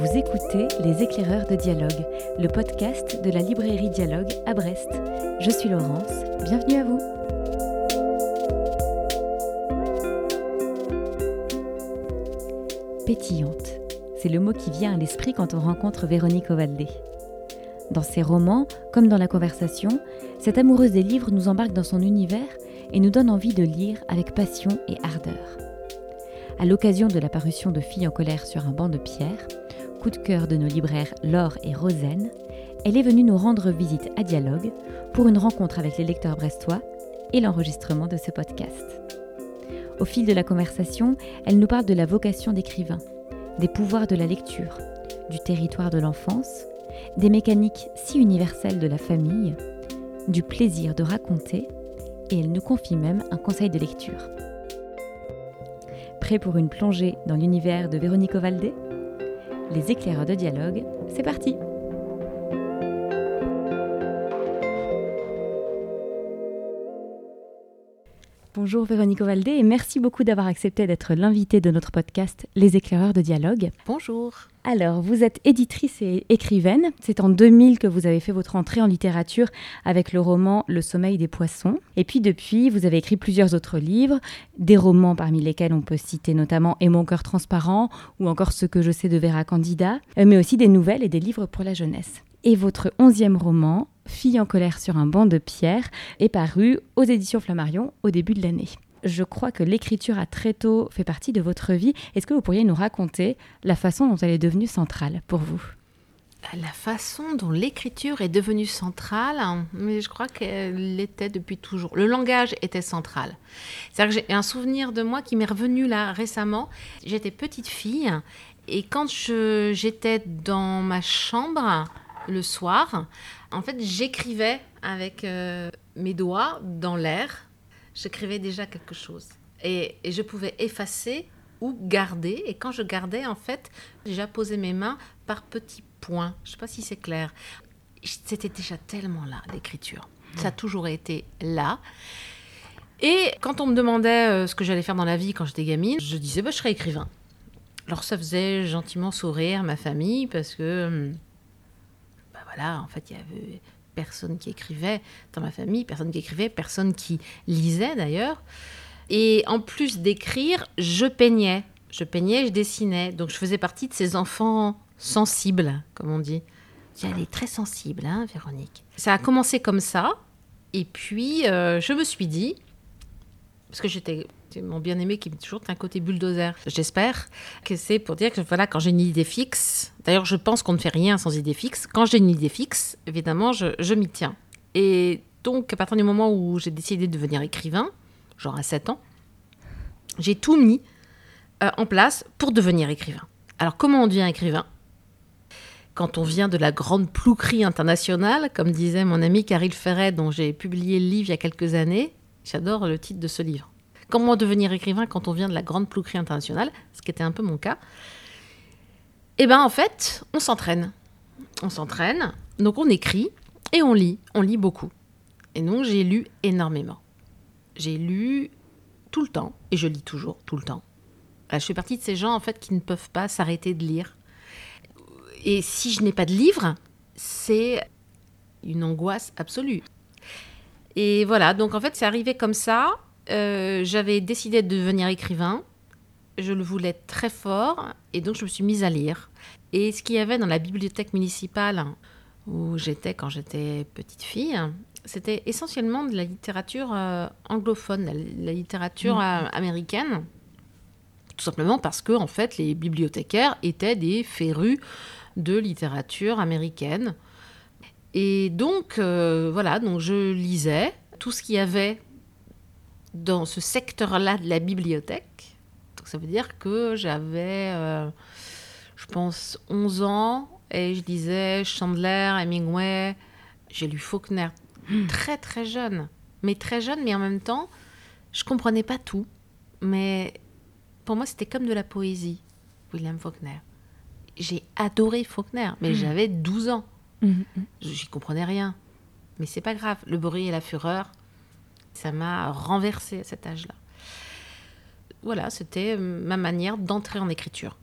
Vous écoutez Les éclaireurs de dialogue, le podcast de la librairie Dialogue à Brest. Je suis Laurence, bienvenue à vous. Pétillante, c'est le mot qui vient à l'esprit quand on rencontre Véronique Ovaldé. Dans ses romans, comme dans la conversation, cette amoureuse des livres nous embarque dans son univers et nous donne envie de lire avec passion et ardeur. À l'occasion de la parution de Filles en colère sur un banc de pierre, coup de cœur de nos libraires Laure et Rosen, elle est venue nous rendre visite à Dialogue pour une rencontre avec les lecteurs brestois et l'enregistrement de ce podcast. Au fil de la conversation, elle nous parle de la vocation d'écrivain, des pouvoirs de la lecture, du territoire de l'enfance, des mécaniques si universelles de la famille, du plaisir de raconter, et elle nous confie même un conseil de lecture. Prêt pour une plongée dans l'univers de Véronique Ovaldé? Les éclaireurs de dialogue, c'est parti Bonjour Véronique Ovaldé et merci beaucoup d'avoir accepté d'être l'invitée de notre podcast Les éclaireurs de dialogue. Bonjour. Alors, vous êtes éditrice et écrivaine. C'est en 2000 que vous avez fait votre entrée en littérature avec le roman Le sommeil des poissons. Et puis depuis, vous avez écrit plusieurs autres livres, des romans parmi lesquels on peut citer notamment Et mon cœur transparent ou encore Ce que je sais de Vera Candida, euh, mais aussi des nouvelles et des livres pour la jeunesse. Et votre onzième roman, Fille en colère sur un banc de pierre, est paru aux éditions Flammarion au début de l'année. Je crois que l'écriture a très tôt fait partie de votre vie. Est-ce que vous pourriez nous raconter la façon dont elle est devenue centrale pour vous? La façon dont l'écriture est devenue centrale, hein, mais je crois qu'elle l'était depuis toujours. Le langage était central. C'est-à-dire que j'ai un souvenir de moi qui m'est revenu là récemment. J'étais petite fille et quand j'étais dans ma chambre le soir, en fait, j'écrivais avec euh, mes doigts dans l'air. J'écrivais déjà quelque chose. Et, je pouvais effacer ou garder. Et quand je gardais, en fait, j'apposais mes mains par petits points. Je ne sais pas si c'est clair. C'était déjà tellement là, l'écriture. Ça a toujours été là. Et quand on me demandait euh, ce que j'allais faire dans la vie quand j'étais gamine, je disais bah, je serais écrivain. Alors ça faisait gentiment sourire ma famille parce que hum, voilà, en fait, il y avait personne qui écrivait dans ma famille, personne qui écrivait, personne qui lisait d'ailleurs. Et en plus d'écrire, je peignais. Je peignais, je dessinais. Donc je faisais partie de ces enfants sensibles, comme on dit. Elle est très sensible, hein, Véronique. Ça a commencé comme ça. Et puis, euh, je me suis dit, parce que j'étais mon bien-aimé qui me dit toujours un côté bulldozer. J'espère que c'est pour dire que voilà, quand j'ai une idée fixe, d'ailleurs je pense qu'on ne fait rien sans idée fixe, quand j'ai une idée fixe, évidemment, je, m'y tiens. Et donc, à partir du moment où j'ai décidé de devenir écrivain, genre à 7 ans, j'ai tout mis euh, en place pour devenir écrivain. Alors, comment on devient écrivain? Quand on vient de la grande plouquerie internationale, comme disait mon ami Caril Ferret, dont j'ai publié le livre il y a quelques années, j'adore le titre de ce livre. Comment devenir écrivain quand on vient de la grande plouquerie internationale, ce qui était un peu mon cas? Eh bien, en fait, on s'entraîne. On s'entraîne, donc on écrit et on lit. On lit beaucoup. Et donc, j'ai lu énormément. J'ai lu tout le temps, et je lis toujours tout le temps. Je fais partie de ces gens, en fait, qui ne peuvent pas s'arrêter de lire. Et si je n'ai pas de livre, c'est une angoisse absolue. Et voilà, donc en fait, c'est arrivé comme ça. Euh, j'avais décidé de devenir écrivain. Je le voulais très fort et donc je me suis mise à lire. Et ce qu'il y avait dans la bibliothèque municipale où j'étais quand j'étais petite fille, c'était essentiellement de la littérature euh, anglophone, la, littérature mmh. euh, américaine. Tout simplement parce que en fait, les bibliothécaires étaient des férus de littérature américaine. Et donc, voilà, donc je lisais tout ce qu'il y avait dans ce secteur-là de la bibliothèque. Donc ça veut dire que j'avais, euh, je pense, 11 ans et je disais Chandler, Hemingway. J'ai lu Faulkner hmm. très très jeune, mais très jeune, mais en même temps, je comprenais pas tout. Mais pour moi, c'était comme de la poésie, William Faulkner. J'ai adoré Faulkner, mais hmm. j'avais 12 ans. J'y comprenais rien. Mais c'est pas grave. Le bruit et la fureur, ça m'a renversé à cet âge-là. Voilà, c'était ma manière d'entrer en écriture.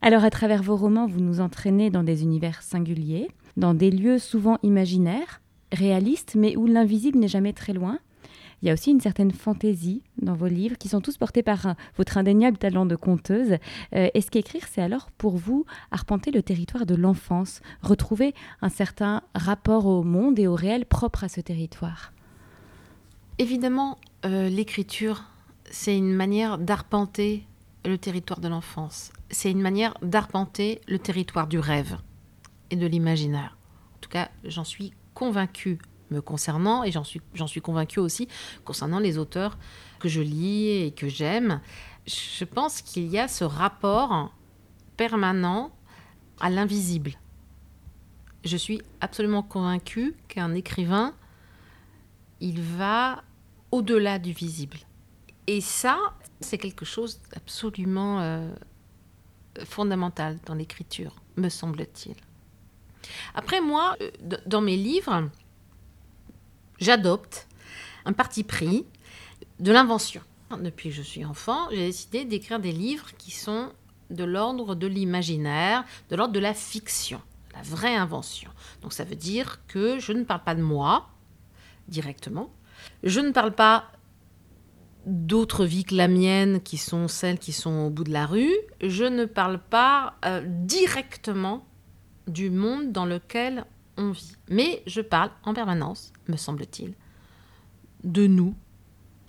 Alors à travers vos romans, vous nous entraînez dans des univers singuliers, dans des lieux souvent imaginaires, réalistes, mais où l'invisible n'est jamais très loin. Il y a aussi une certaine fantaisie dans vos livres qui sont tous portés par euh, votre indéniable talent de conteuse. Euh, est-ce qu'écrire, c'est alors pour vous arpenter le territoire de l'enfance, retrouver un certain rapport au monde et au réel propre à ce territoire? Évidemment, euh, l'écriture, c'est une manière d'arpenter le territoire de l'enfance. C'est une manière d'arpenter le territoire du rêve et de l'imaginaire. En tout cas, j'en suis convaincue me concernant et j'en suis, j'en convaincue aussi concernant les auteurs que je lis et que j'aime. Je pense qu'il y a ce rapport permanent à l'invisible. Je suis absolument convaincue qu'un écrivain, il va au-delà du visible. Et ça, c'est quelque chose d'absolument euh, fondamental dans l'écriture, me semble-t-il. Après, moi, euh, dans mes livres, j'adopte un parti pris de l'invention. Depuis que je suis enfant, j'ai décidé d'écrire des livres qui sont de l'ordre de l'imaginaire, de l'ordre de la fiction, la vraie invention. Donc ça veut dire que je ne parle pas de moi directement, je ne parle pas d'autres vies que la mienne, qui sont celles qui sont au bout de la rue. Je ne parle pas euh, directement du monde dans lequel on vit. Mais je parle en permanence, me semble-t-il, de nous,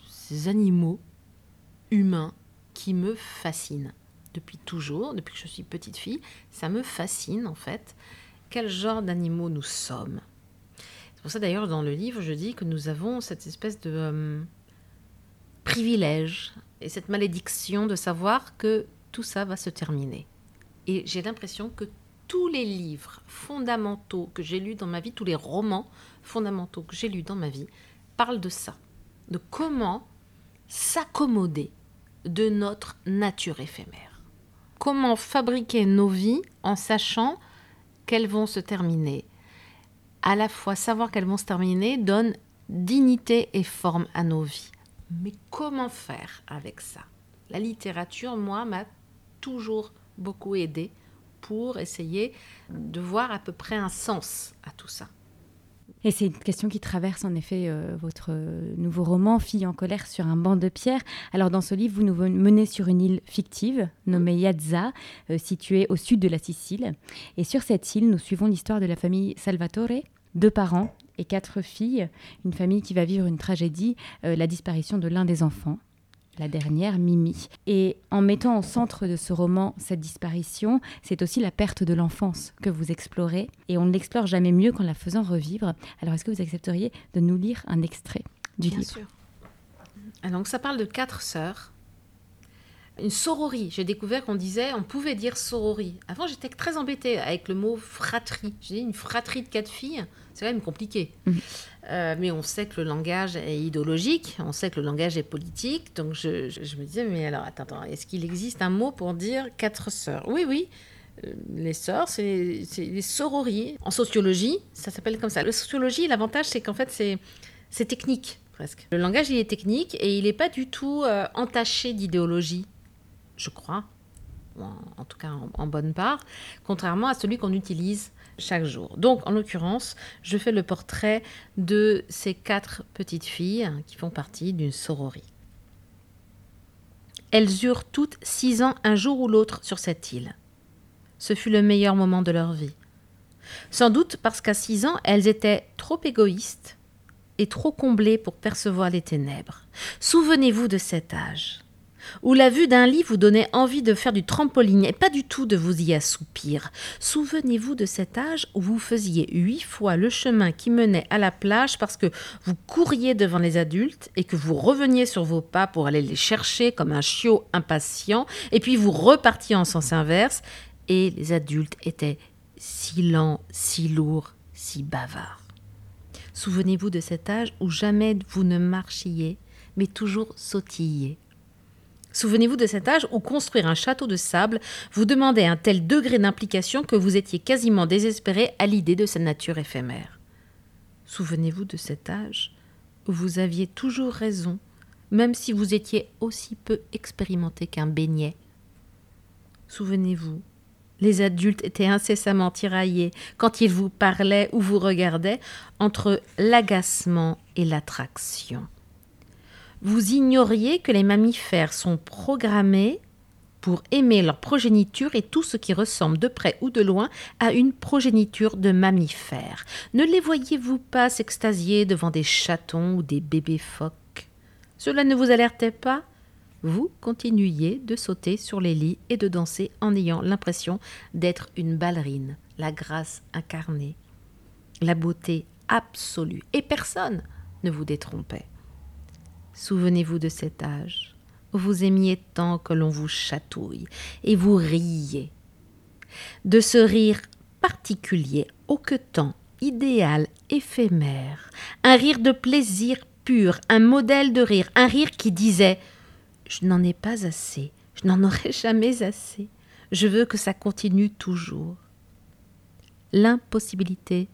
ces animaux humains qui me fascinent. Depuis toujours, depuis que je suis petite fille, ça me fascine en fait. Quel genre d'animaux nous sommes C'est pour ça d'ailleurs dans le livre, je dis que nous avons cette espèce de euh, privilège et cette malédiction de savoir que tout ça va se terminer. Et j'ai l'impression que tous les livres fondamentaux que j'ai lus dans ma vie, tous les romans fondamentaux que j'ai lus dans ma vie, parlent de ça, de comment s'accommoder de notre nature éphémère. Comment fabriquer nos vies en sachant qu'elles vont se terminer. À la fois savoir qu'elles vont se terminer donne dignité et forme à nos vies. Mais comment faire avec ça? La littérature, moi, m'a toujours beaucoup aidé pour essayer de voir à peu près un sens à tout ça. Et c'est une question qui traverse en effet euh, votre nouveau roman, Fille en colère sur un banc de pierre. Alors dans ce livre, vous nous menez sur une île fictive nommée Yazza, euh, située au sud de la Sicile. Et sur cette île, nous suivons l'histoire de la famille Salvatore, deux parents et quatre filles, une famille qui va vivre une tragédie, euh, la disparition de l'un des enfants la dernière, Mimi. Et en mettant au centre de ce roman cette disparition, c'est aussi la perte de l'enfance que vous explorez. Et on ne l'explore jamais mieux qu'en la faisant revivre. Alors est-ce que vous accepteriez de nous lire un extrait du Bien livre? sûr. Alors ça parle de quatre sœurs. Une sororie. J'ai découvert qu'on disait, on pouvait dire sororie. Avant, j'étais très embêtée avec le mot fratrie. J'ai dit une fratrie de quatre filles. C'est quand même compliqué. Mhm. Euh, mais on sait que le langage est idéologique, on sait que le langage est politique. Donc je, je- je me disais, mais alors, attends, attends, est-ce qu'il existe un mot pour dire quatre sœurs? Oui, oui. Euh, Les sœurs, c'est c'est les sorories. En sociologie, ça s'appelle comme ça. La sociologie, l'avantage, c'est qu'en fait, c'est c'est technique, presque. Le langage, il est technique et il n'est pas du tout euh, entaché d'idéologie, je crois. En tout cas, en, en bonne part. Contrairement à celui qu'on utilise chaque jour. Donc, en l'occurrence, je fais le portrait de ces quatre petites filles qui font partie d'une sororie. Elles eurent toutes six ans un jour ou l'autre sur cette île. Ce fut le meilleur moment de leur vie. Sans doute parce qu'à six ans, elles étaient trop égoïstes et trop comblées pour percevoir les ténèbres. Souvenez-vous de cet âge où la vue d'un lit vous donnait envie de faire du trampoline et pas du tout de vous y assoupir. Souvenez-vous de cet âge où vous faisiez huit fois le chemin qui menait à la plage parce que vous couriez devant les adultes et que vous reveniez sur vos pas pour aller les chercher comme un chiot impatient et puis vous repartiez en sens inverse et les adultes étaient si lents, si lourds, si bavards. Souvenez-vous de cet âge où jamais vous ne marchiez, mais toujours sautilliez. Souvenez-vous de cet âge où construire un château de sable vous demandait un tel degré d'implication que vous étiez quasiment désespéré à l'idée de sa nature éphémère. Souvenez-vous de cet âge où vous aviez toujours raison, même si vous étiez aussi peu expérimenté qu'un beignet. Souvenez-vous Les adultes étaient incessamment tiraillés quand ils vous parlaient ou vous regardaient entre l'agacement et l'attraction. Vous ignoriez que les mammifères sont programmés pour aimer leur progéniture et tout ce qui ressemble de près ou de loin à une progéniture de mammifères. Ne les voyez-vous pas s'extasier devant des chatons ou des bébés phoques? Cela ne vous alertait pas? Vous continuiez de sauter sur les lits et de danser en ayant l'impression d'être une ballerine, la grâce incarnée, la beauté absolue, et personne ne vous détrompait. Souvenez-vous de cet âge vous aimiez tant que l'on vous chatouille, et vous riez. De ce rire particulier, hoquetant, idéal, éphémère, un rire de plaisir pur, un modèle de rire, un rire qui disait Je n'en ai pas assez, je n'en aurai jamais assez, je veux que ça continue toujours. L'impossibilité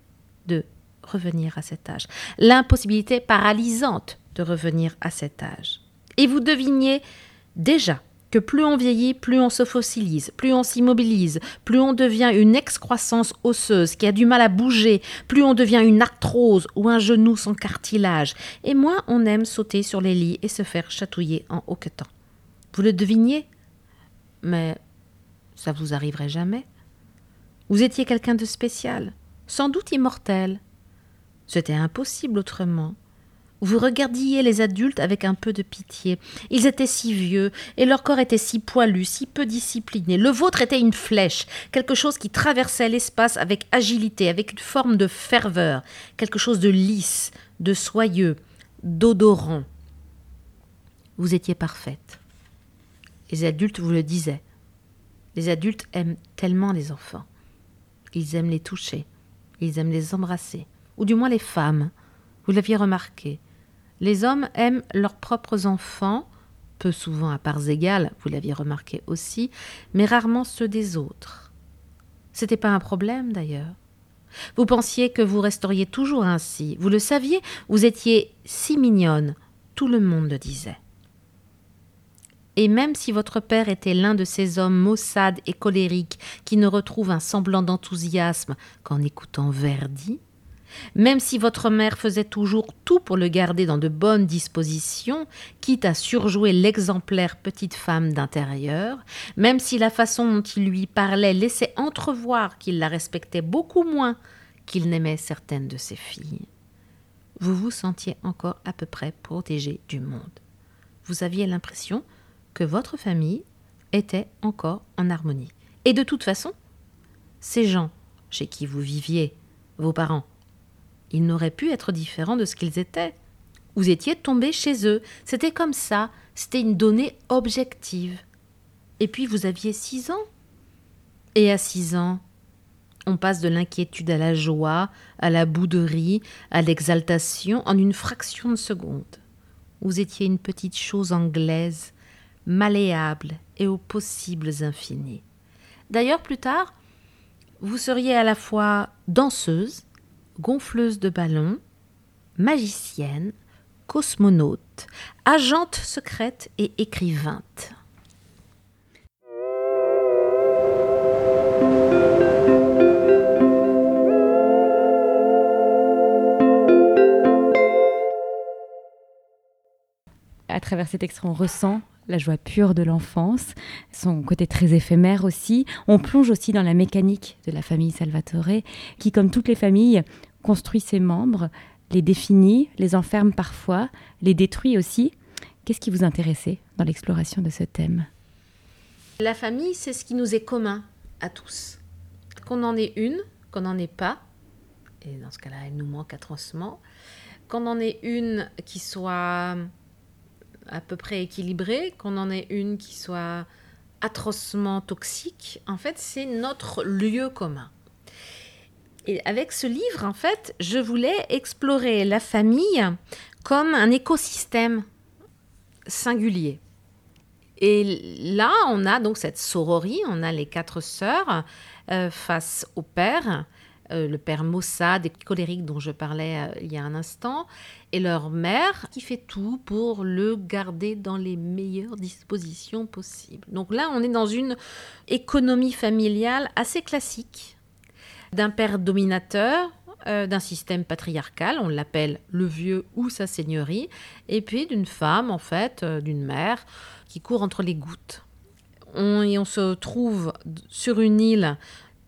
de revenir à cet âge, l'impossibilité paralysante de revenir à cet âge. Et vous deviniez déjà que plus on vieillit, plus on se fossilise, plus on s'immobilise, plus on devient une excroissance osseuse qui a du mal à bouger, plus on devient une arthrose ou un genou sans cartilage, et moins on aime sauter sur les lits et se faire chatouiller en hoquetant. Vous le deviniez? Mais ça vous arriverait jamais. Vous étiez quelqu'un de spécial, sans doute immortel. C'était impossible autrement. Vous regardiez les adultes avec un peu de pitié. Ils étaient si vieux, et leur corps était si poilu, si peu discipliné. Le vôtre était une flèche, quelque chose qui traversait l'espace avec agilité, avec une forme de ferveur, quelque chose de lisse, de soyeux, d'odorant. Vous étiez parfaite. Les adultes vous le disaient. Les adultes aiment tellement les enfants. Ils aiment les toucher, ils aiment les embrasser, ou du moins les femmes. Vous l'aviez remarqué. Les hommes aiment leurs propres enfants, peu souvent à parts égales, vous l'aviez remarqué aussi, mais rarement ceux des autres. C'était pas un problème d'ailleurs. Vous pensiez que vous resteriez toujours ainsi, vous le saviez, vous étiez si mignonne, tout le monde le disait. Et même si votre père était l'un de ces hommes maussades et colériques qui ne retrouvent un semblant d'enthousiasme qu'en écoutant Verdi, même si votre mère faisait toujours tout pour le garder dans de bonnes dispositions, quitte à surjouer l'exemplaire petite femme d'intérieur, même si la façon dont il lui parlait laissait entrevoir qu'il la respectait beaucoup moins qu'il n'aimait certaines de ses filles, vous vous sentiez encore à peu près protégé du monde. Vous aviez l'impression que votre famille était encore en harmonie. Et de toute façon, ces gens chez qui vous viviez, vos parents, ils n'auraient pu être différents de ce qu'ils étaient. Vous étiez tombé chez eux. C'était comme ça. C'était une donnée objective. Et puis vous aviez six ans. Et à six ans, on passe de l'inquiétude à la joie, à la bouderie, à l'exaltation en une fraction de seconde. Vous étiez une petite chose anglaise, malléable et aux possibles infinis. D'ailleurs, plus tard, vous seriez à la fois danseuse, gonfleuse de ballons, magicienne, cosmonaute, agente secrète et écrivainte. À travers cet extrait, on ressent la joie pure de l'enfance, son côté très éphémère aussi. On plonge aussi dans la mécanique de la famille Salvatore, qui, comme toutes les familles, construit ses membres, les définit, les enferme parfois, les détruit aussi. Qu'est-ce qui vous intéressait dans l'exploration de ce thème? La famille, c'est ce qui nous est commun à tous. Qu'on en ait une, qu'on n'en ait pas, et dans ce cas-là, elle nous manque atrocement, qu'on en ait une qui soit à peu près équilibrée, qu'on en ait une qui soit atrocement toxique, en fait, c'est notre lieu commun. Et avec ce livre, en fait, je voulais explorer la famille comme un écosystème singulier. Et là, on a donc cette sororie, on a les quatre sœurs euh, face au père, euh, le père maussade et colérique dont je parlais euh, il y a un instant, et leur mère qui fait tout pour le garder dans les meilleures dispositions possibles. Donc là, on est dans une économie familiale assez classique, d'un père dominateur, euh, d'un système patriarcal, on l'appelle le vieux ou sa seigneurie, et puis d'une femme, en fait, d'une mère, qui court entre les gouttes. Et on se trouve sur une île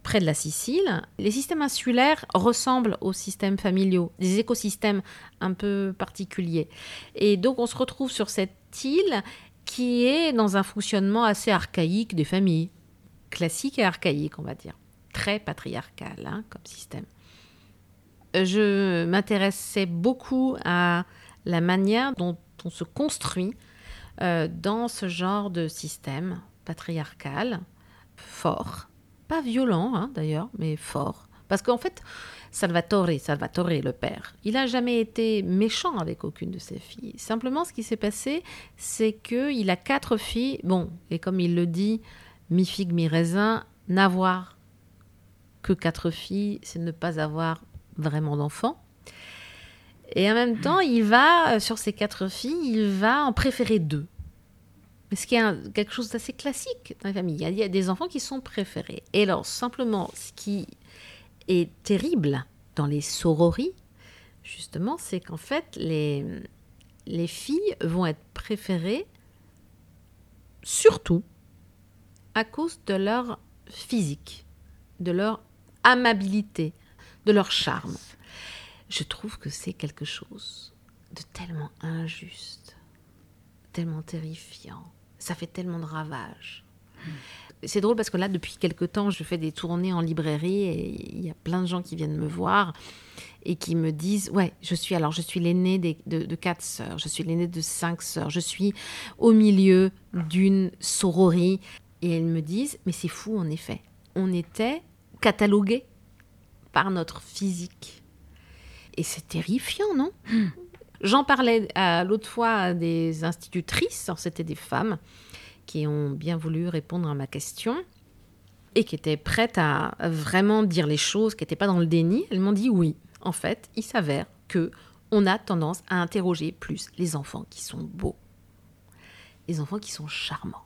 près de la Sicile. Les systèmes insulaires ressemblent aux systèmes familiaux, des écosystèmes un peu particuliers. Et donc on se retrouve sur cette île qui est dans un fonctionnement assez archaïque des familles, classique et archaïque, on va dire, très patriarcal hein, comme système. Je m'intéressais beaucoup à la manière dont on se construit euh, dans ce genre de système patriarcal fort pas violent hein, d'ailleurs, mais fort. Parce qu'en fait, Salvatore, Salvatore le père, il n'a jamais été méchant avec aucune de ses filles. Simplement, ce qui s'est passé, c'est qu'il a quatre filles. Bon, et comme il le dit, mi figue, mi raisin, n'avoir que quatre filles, c'est ne pas avoir vraiment d'enfants. Et en même temps, il va, sur ces quatre filles, il va en préférer deux. Ce qui est quelque chose d'assez classique dans la famille. Il y, a, des enfants qui sont préférés. Et alors, simplement, ce qui est terrible dans les sorories, justement, c'est qu'en fait, les, les filles vont être préférées surtout à cause de leur physique, de leur amabilité, de leur charme. Je trouve que c'est quelque chose de tellement injuste, tellement terrifiant ça fait tellement de ravages. C'est drôle parce que là, depuis quelque temps, je fais des tournées en librairie et il y a plein de gens qui viennent me voir et qui me disent Ouais, je suis alors, je suis l'aînée de, de, quatre sœurs, je suis l'aînée de cinq sœurs, je suis au milieu d'une sororie. Et elles me disent Mais c'est fou, en effet. On était catalogués par notre physique. Et c'est terrifiant, non? Hmm. J'en parlais l'autre fois à des institutrices, c'était des femmes qui ont bien voulu répondre à ma question et qui étaient prêtes à vraiment dire les choses, qui n'étaient pas dans le déni. Elles m'ont dit oui. En fait, il s'avère que on a tendance à interroger plus les enfants qui sont beaux, les enfants qui sont charmants.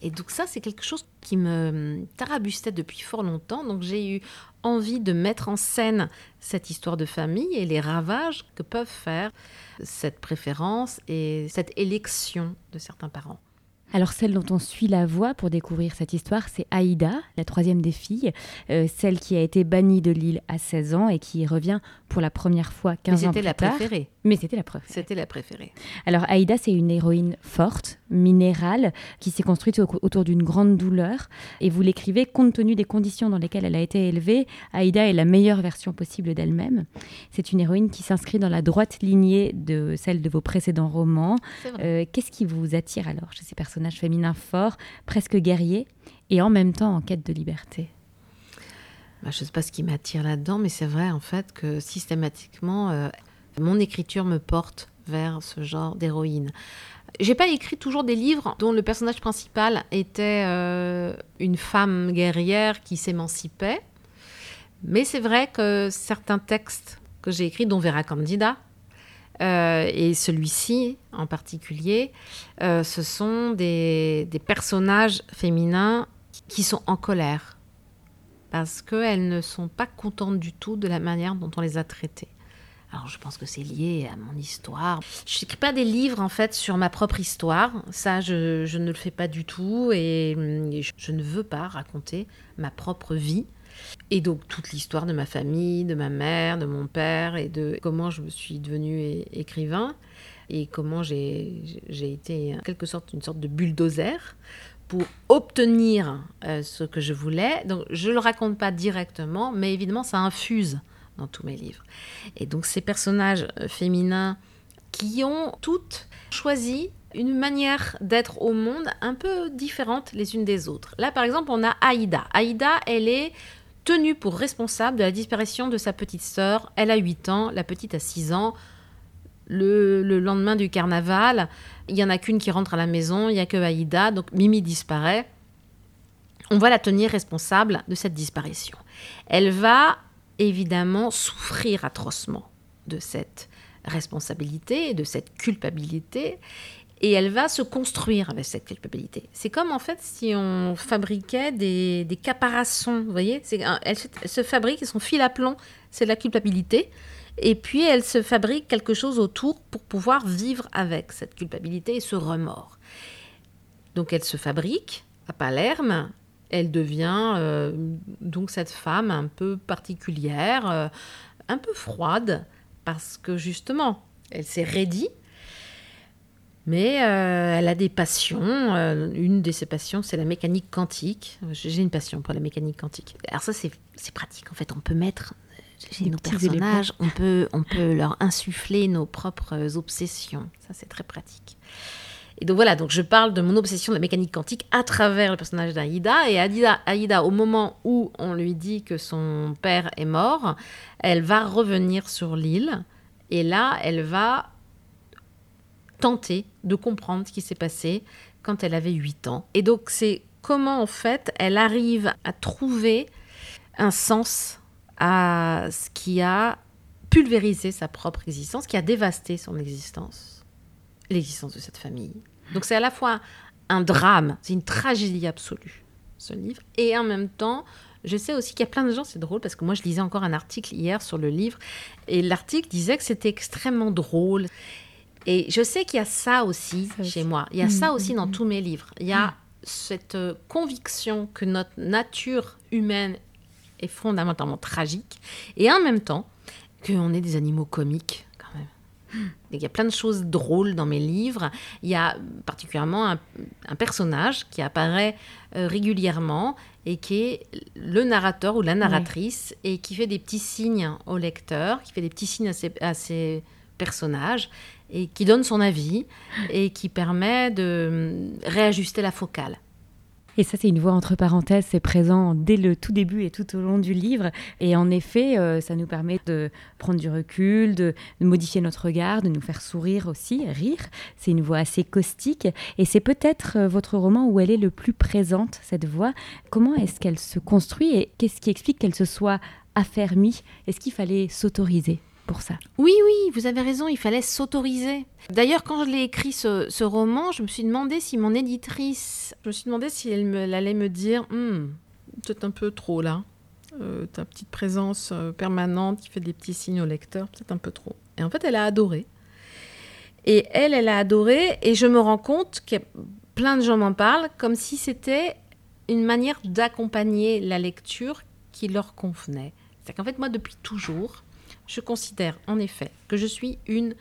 Et donc ça, c'est quelque chose qui me tarabustait depuis fort longtemps. Donc j'ai eu envie de mettre en scène cette histoire de famille et les ravages que peuvent faire cette préférence et cette élection de certains parents. Alors celle dont on suit la voie pour découvrir cette histoire, c'est Aïda, la troisième des filles, euh, celle qui a été bannie de l'île à 16 ans et qui revient pour la première fois 15 ans plus la préférée. Mais c'était la préférée. C'était la préférée. Alors Aïda, c'est une héroïne forte, minérale, qui s'est construite autour d'une grande douleur. Et vous l'écrivez compte tenu des conditions dans lesquelles elle a été élevée. Aïda est la meilleure version possible d'elle-même. C'est une héroïne qui s'inscrit dans la droite lignée de celle de vos précédents romans. Euh, qu'est-ce qui vous attire alors chez ces personnages féminins forts, presque guerriers, et en même temps en quête de liberté bah, je ne sais pas ce qui m'attire là-dedans, mais c'est vrai en fait que systématiquement, euh, mon écriture me porte vers ce genre d'héroïne. J'ai pas écrit toujours des livres dont le personnage principal était euh, une femme guerrière qui s'émancipait, mais c'est vrai que certains textes que j'ai écrits, dont Vera Candida, euh, et celui-ci en particulier, ce sont des, personnages féminins qui sont en colère parce qu'elles ne sont pas contentes du tout de la manière dont on les a traitées. Alors je pense que c'est lié à mon histoire. Je n'écris pas des livres en fait sur ma propre histoire, ça je, ne le fais pas du tout et, je ne veux pas raconter ma propre vie. Et donc toute l'histoire de ma famille, de ma mère, de mon père et de comment je me suis devenue écrivain et comment j'ai été en quelque sorte une sorte de bulldozer pour obtenir euh, ce que je voulais. Donc, je ne le raconte pas directement, mais évidemment, ça infuse dans tous mes livres. Et donc, ces personnages euh, féminins qui ont toutes choisi une manière d'être au monde un peu différente les unes des autres. Là, par exemple, on a Aïda. Aïda, elle est tenue pour responsable de la disparition de sa petite sœur. Elle a 8 ans, la petite a 6 ans. Le, le lendemain du carnaval, il y en a qu'une qui rentre à la maison, il y a que Aïda, donc Mimi disparaît. On va la tenir responsable de cette disparition. Elle va évidemment souffrir atrocement de cette responsabilité, de cette culpabilité, et elle va se construire avec cette culpabilité. C'est comme en fait si on fabriquait des, des caparaçons, vous voyez elle, se fabrique, son fil à plomb, c'est la culpabilité, et puis elle se fabrique quelque chose autour pour pouvoir vivre avec cette culpabilité et ce remords. Donc elle se fabrique à Palerme, elle devient euh, donc cette femme un peu particulière, euh, un peu froide, parce que justement, elle s'est raidie, mais euh, elle a des passions. une de ses passions, c'est la mécanique quantique. J'ai une passion pour la mécanique quantique. Alors ça, c'est pratique. En fait, on peut mettre chez nos personnages, on peut, on peut leur insuffler nos propres obsessions. Ça, c'est très pratique. Et donc voilà, donc je parle de mon obsession de la mécanique quantique à travers le personnage d'Aïda. Et Aïda, Aïda, au moment où on lui dit que son père est mort, elle va revenir sur l'île. Et là, elle va tenter de comprendre ce qui s'est passé quand elle avait 8 ans. Et donc c'est comment en fait elle arrive à trouver un sens à ce qui a pulvérisé sa propre existence, qui a dévasté son existence, l'existence de cette famille. Donc c'est à la fois un drame, c'est une tragédie absolue, ce livre, et en même temps, je sais aussi qu'il y a plein de gens, c'est drôle parce que moi je lisais encore un article hier sur le livre, et l'article disait que c'était extrêmement drôle. Et je sais qu'il y a ça aussi chez moi, il y a ça mm, aussi mm, dans mm. tous mes livres. Il y a cette euh, conviction que notre nature humaine est fondamentalement tragique, et en même temps qu'on est des animaux comiques quand même. Il y a plein de choses drôles dans mes livres. Il y a particulièrement un, personnage qui apparaît euh, régulièrement et qui est le narrateur ou la narratrice et qui fait des petits signes au lecteur, qui fait des petits signes à ses, à ses personnages et qui donne son avis et qui permet de réajuster la focale. Et ça, c'est une voix entre parenthèses, c'est présent dès le tout début et tout au long du livre. Et en effet, euh, ça nous permet de prendre du recul, de, modifier notre regard, de nous faire sourire aussi, rire. C'est une voix assez caustique. Et c'est peut-être euh, votre roman où elle est le plus présente, cette voix. Comment est-ce qu'elle se construit et qu'est-ce qui explique qu'elle se soit affermie? Est-ce qu'il fallait s'autoriser? Ça. Oui, oui, vous avez raison, il fallait s'autoriser. D'ailleurs, quand je l'ai écrit ce, roman, je me suis demandé si mon éditrice, je me suis demandé si elle, me, allait me dire, hm, peut-être un peu trop là, euh, ta petite présence euh, permanente qui fait des petits signes au lecteur, peut-être un peu trop. Et en fait, elle a adoré. Et elle, elle a adoré, et je me rends compte que plein de gens m'en parlent comme si c'était une manière d'accompagner la lecture qui leur convenait. C'est qu'en fait, moi, depuis toujours, je considère en effet que je suis une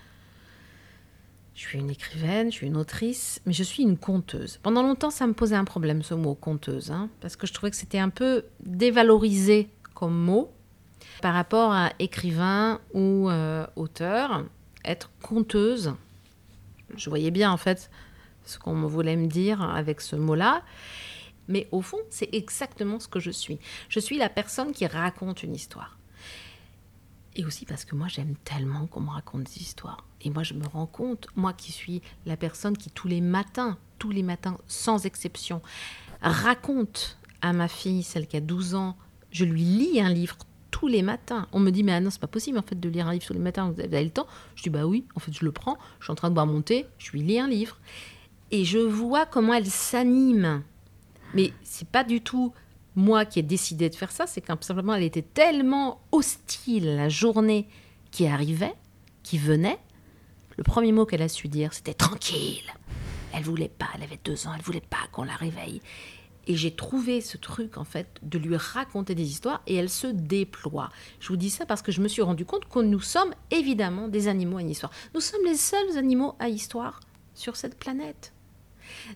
je suis une écrivaine, je suis une autrice, mais je suis une conteuse. Pendant longtemps, ça me posait un problème, ce mot conteuse, hein, parce que je trouvais que c'était un peu dévalorisé comme mot par rapport à écrivain ou euh, auteur. Être conteuse, je voyais bien en fait ce qu'on voulait me dire avec ce mot-là. Mais au fond, c'est exactement ce que je suis. Je suis la personne qui raconte une histoire. Et aussi parce que moi, j'aime tellement qu'on me raconte des histoires. Et moi, je me rends compte, moi qui suis la personne qui tous les matins, tous les matins, sans exception, raconte à ma fille, celle qui a 12 ans, je lui lis un livre tous les matins. On me dit, mais ah non, c'est pas possible en fait de lire un livre tous les matins, vous avez le temps Je dis, bah oui, en fait, je le prends, je suis en train de boire mon thé, je lui lis un livre. Et je vois comment elle s'anime. Mais c'est pas du tout moi qui ai décidé de faire ça, c'est simplement elle était tellement hostile à la journée qui arrivait, qui venait. Le premier mot qu'elle a su dire, c'était tranquille. Elle voulait pas, elle avait deux ans, elle voulait pas qu'on la réveille. Et j'ai trouvé ce truc, en fait, de lui raconter des histoires et elle se déploie. Je vous dis ça parce que je me suis rendu compte que nous sommes évidemment des animaux à histoire. Nous sommes les seuls animaux à histoire sur cette planète.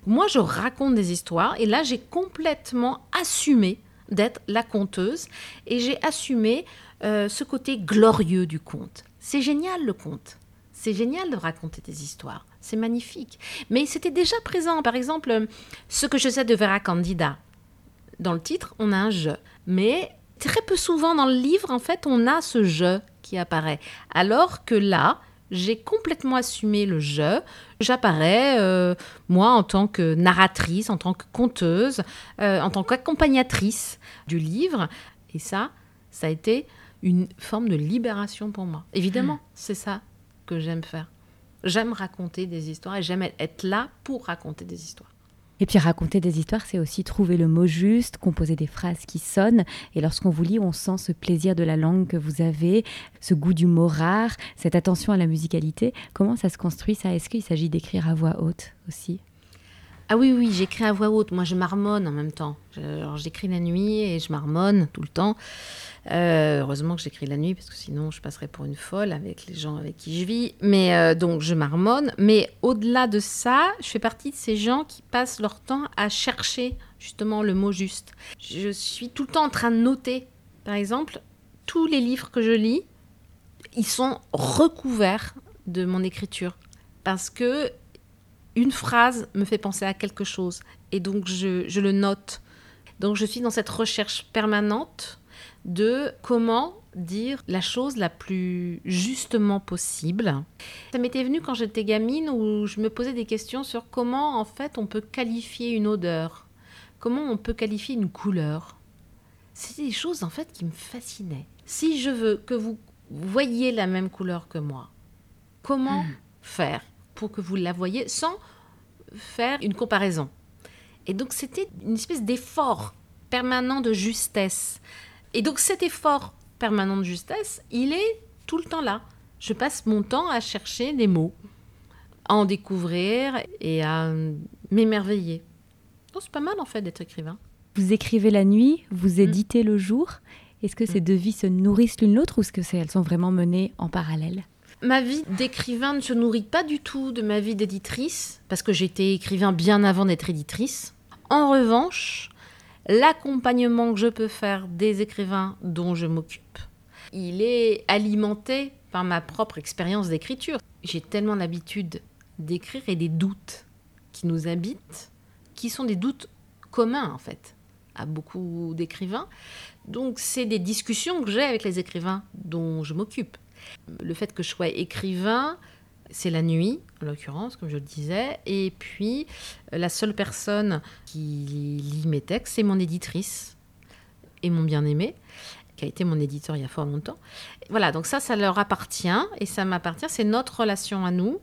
Moi, je raconte des histoires et là, j'ai complètement assumé d'être la conteuse et j'ai assumé euh, ce côté glorieux du conte. C'est génial le conte. C'est génial de raconter des histoires. C'est magnifique. Mais c'était déjà présent. Par exemple, ce que je sais de Vera Candida. Dans le titre, on a un je. Mais très peu souvent dans le livre, en fait, on a ce je qui apparaît. Alors que là, j'ai complètement assumé le je. J'apparais, euh, moi, en tant que narratrice, en tant que conteuse, euh, en tant qu'accompagnatrice du livre. Et ça, ça a été une forme de libération pour moi. Évidemment, hmm. c'est ça que j'aime faire. J'aime raconter des histoires et j'aime être là pour raconter des histoires. Et puis raconter des histoires, c'est aussi trouver le mot juste, composer des phrases qui sonnent. Et lorsqu'on vous lit, on sent ce plaisir de la langue que vous avez, ce goût du mot rare, cette attention à la musicalité. Comment ça se construit ça? Est-ce qu'il s'agit d'écrire à voix haute aussi? Ah oui, oui, j'écris à voix haute. Moi, je marmonne en même temps. j'écris la nuit et je marmonne tout le temps. Euh, heureusement que j'écris la nuit parce que sinon, je passerais pour une folle avec les gens avec qui je vis. Mais euh, donc, je marmonne. Mais au-delà de ça, je fais partie de ces gens qui passent leur temps à chercher justement le mot juste. Je suis tout le temps en train de noter. Par exemple, tous les livres que je lis, ils sont recouverts de mon écriture parce que une phrase me fait penser à quelque chose et donc je, le note. Donc je suis dans cette recherche permanente de comment dire la chose la plus justement possible. Ça m'était venu quand j'étais gamine où je me posais des questions sur comment en fait on peut qualifier une odeur, comment on peut qualifier une couleur. C'est des choses en fait qui me fascinaient. Si je veux que vous voyez la même couleur que moi, comment hmm. faire? Pour que vous la voyez sans faire une comparaison. Et donc c'était une espèce d'effort permanent de justesse. Et donc cet effort permanent de justesse, il est tout le temps là. Je passe mon temps à chercher des mots, à en découvrir et à m'émerveiller. C'est pas mal en fait d'être écrivain. Vous écrivez la nuit, vous mm. éditez le jour. Est-ce que ces mm. deux vies se nourrissent l'une l'autre ou est-ce que elles sont vraiment menées en parallèle? Ma vie d'écrivain ne se nourrit pas du tout de ma vie d'éditrice, parce que j'étais écrivain bien avant d'être éditrice. En revanche, l'accompagnement que je peux faire des écrivains dont je m'occupe, il est alimenté par ma propre expérience d'écriture. J'ai tellement l'habitude d'écrire et des doutes qui nous habitent, qui sont des doutes communs en fait à beaucoup d'écrivains. Donc c'est des discussions que j'ai avec les écrivains dont je m'occupe. Le fait que je sois écrivain, c'est la nuit, en l'occurrence, comme je le disais. Et puis, la seule personne qui lit mes textes, c'est mon éditrice et mon bien-aimé, qui a été mon éditeur il y a fort longtemps. Voilà, donc ça, ça leur appartient et ça m'appartient. C'est notre relation à nous.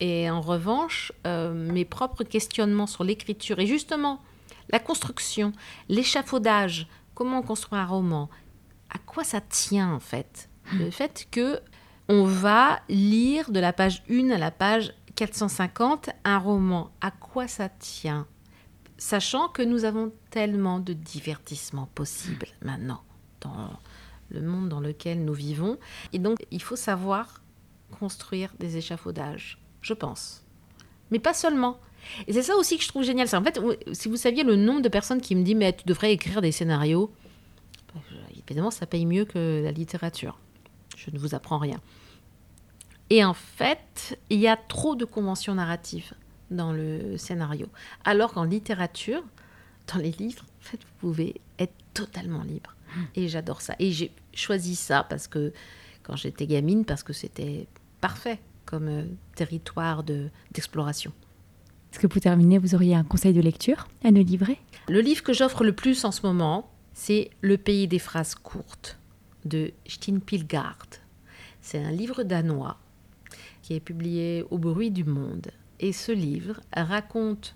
Et en revanche, euh, mes propres questionnements sur l'écriture et justement la construction, l'échafaudage, comment construire un roman, à quoi ça tient en fait? Le fait que on va lire de la page 1 à la page 450 un roman. À quoi ça tient? Sachant que nous avons tellement de divertissements possibles maintenant dans le monde dans lequel nous vivons. Et donc, il faut savoir construire des échafaudages, je pense. Mais pas seulement. Et c'est ça aussi que je trouve génial. En fait, si vous saviez le nombre de personnes qui me disent Mais tu devrais écrire des scénarios, évidemment, ça paye mieux que la littérature. Je ne vous apprends rien. Et en fait, il y a trop de conventions narratives dans le scénario. Alors qu'en littérature, dans les livres, en fait, vous pouvez être totalement libre. Et j'adore ça. Et j'ai choisi ça parce que quand j'étais gamine, parce que c'était parfait comme euh, territoire d'exploration. Est-ce que pour terminer, vous auriez un conseil de lecture à nous livrer? Le livre que j'offre le plus en ce moment, c'est Le pays des phrases courtes de Stin Pilgard. C'est un livre danois qui est publié au bruit du monde. Et ce livre raconte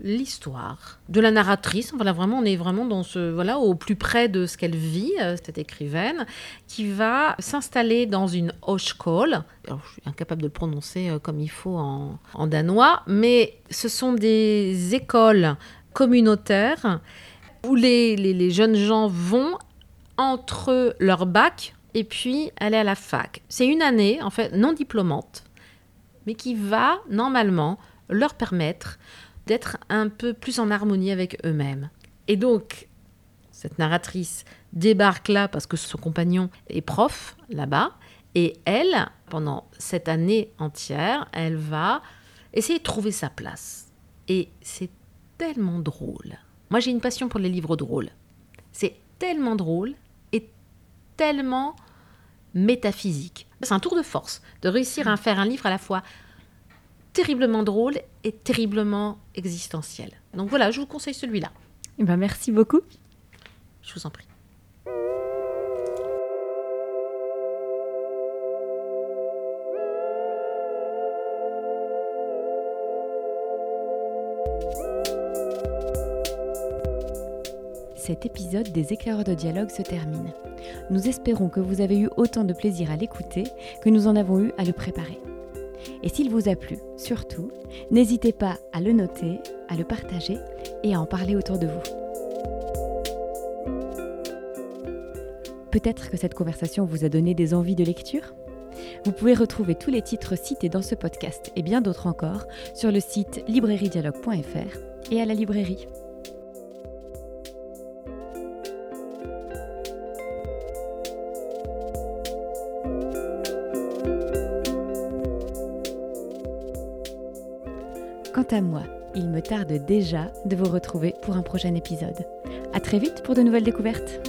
l'histoire de la narratrice. Voilà, vraiment, on est vraiment dans ce, voilà, au plus près de ce qu'elle vit, euh, cette écrivaine, qui va s'installer dans une Hochschule. Alors, je suis incapable de le prononcer euh, comme il faut en, danois, mais ce sont des écoles communautaires où les, les jeunes gens vont entre leur bac et puis aller à la fac. C'est une année, en fait, non diplômante, mais qui va normalement leur permettre d'être un peu plus en harmonie avec eux-mêmes. Et donc, cette narratrice débarque là parce que son compagnon est prof là-bas, et elle, pendant cette année entière, elle va essayer de trouver sa place. Et c'est tellement drôle. Moi, j'ai une passion pour les livres drôles. C'est tellement drôle tellement métaphysique. C'est un tour de force de réussir à faire un livre à la fois terriblement drôle et terriblement existentiel. Donc voilà, je vous conseille celui-là. Eh ben merci beaucoup. Je vous en prie. Cet épisode des éclaireurs de dialogue se termine. Nous espérons que vous avez eu autant de plaisir à l'écouter que nous en avons eu à le préparer. Et s'il vous a plu, surtout, n'hésitez pas à le noter, à le partager et à en parler autour de vous. Peut-être que cette conversation vous a donné des envies de lecture? Vous pouvez retrouver tous les titres cités dans ce podcast et bien d'autres encore sur le site librairiedialogue.fr et à la librairie. À moi, il me tarde déjà de vous retrouver pour un prochain épisode. À très vite pour de nouvelles découvertes.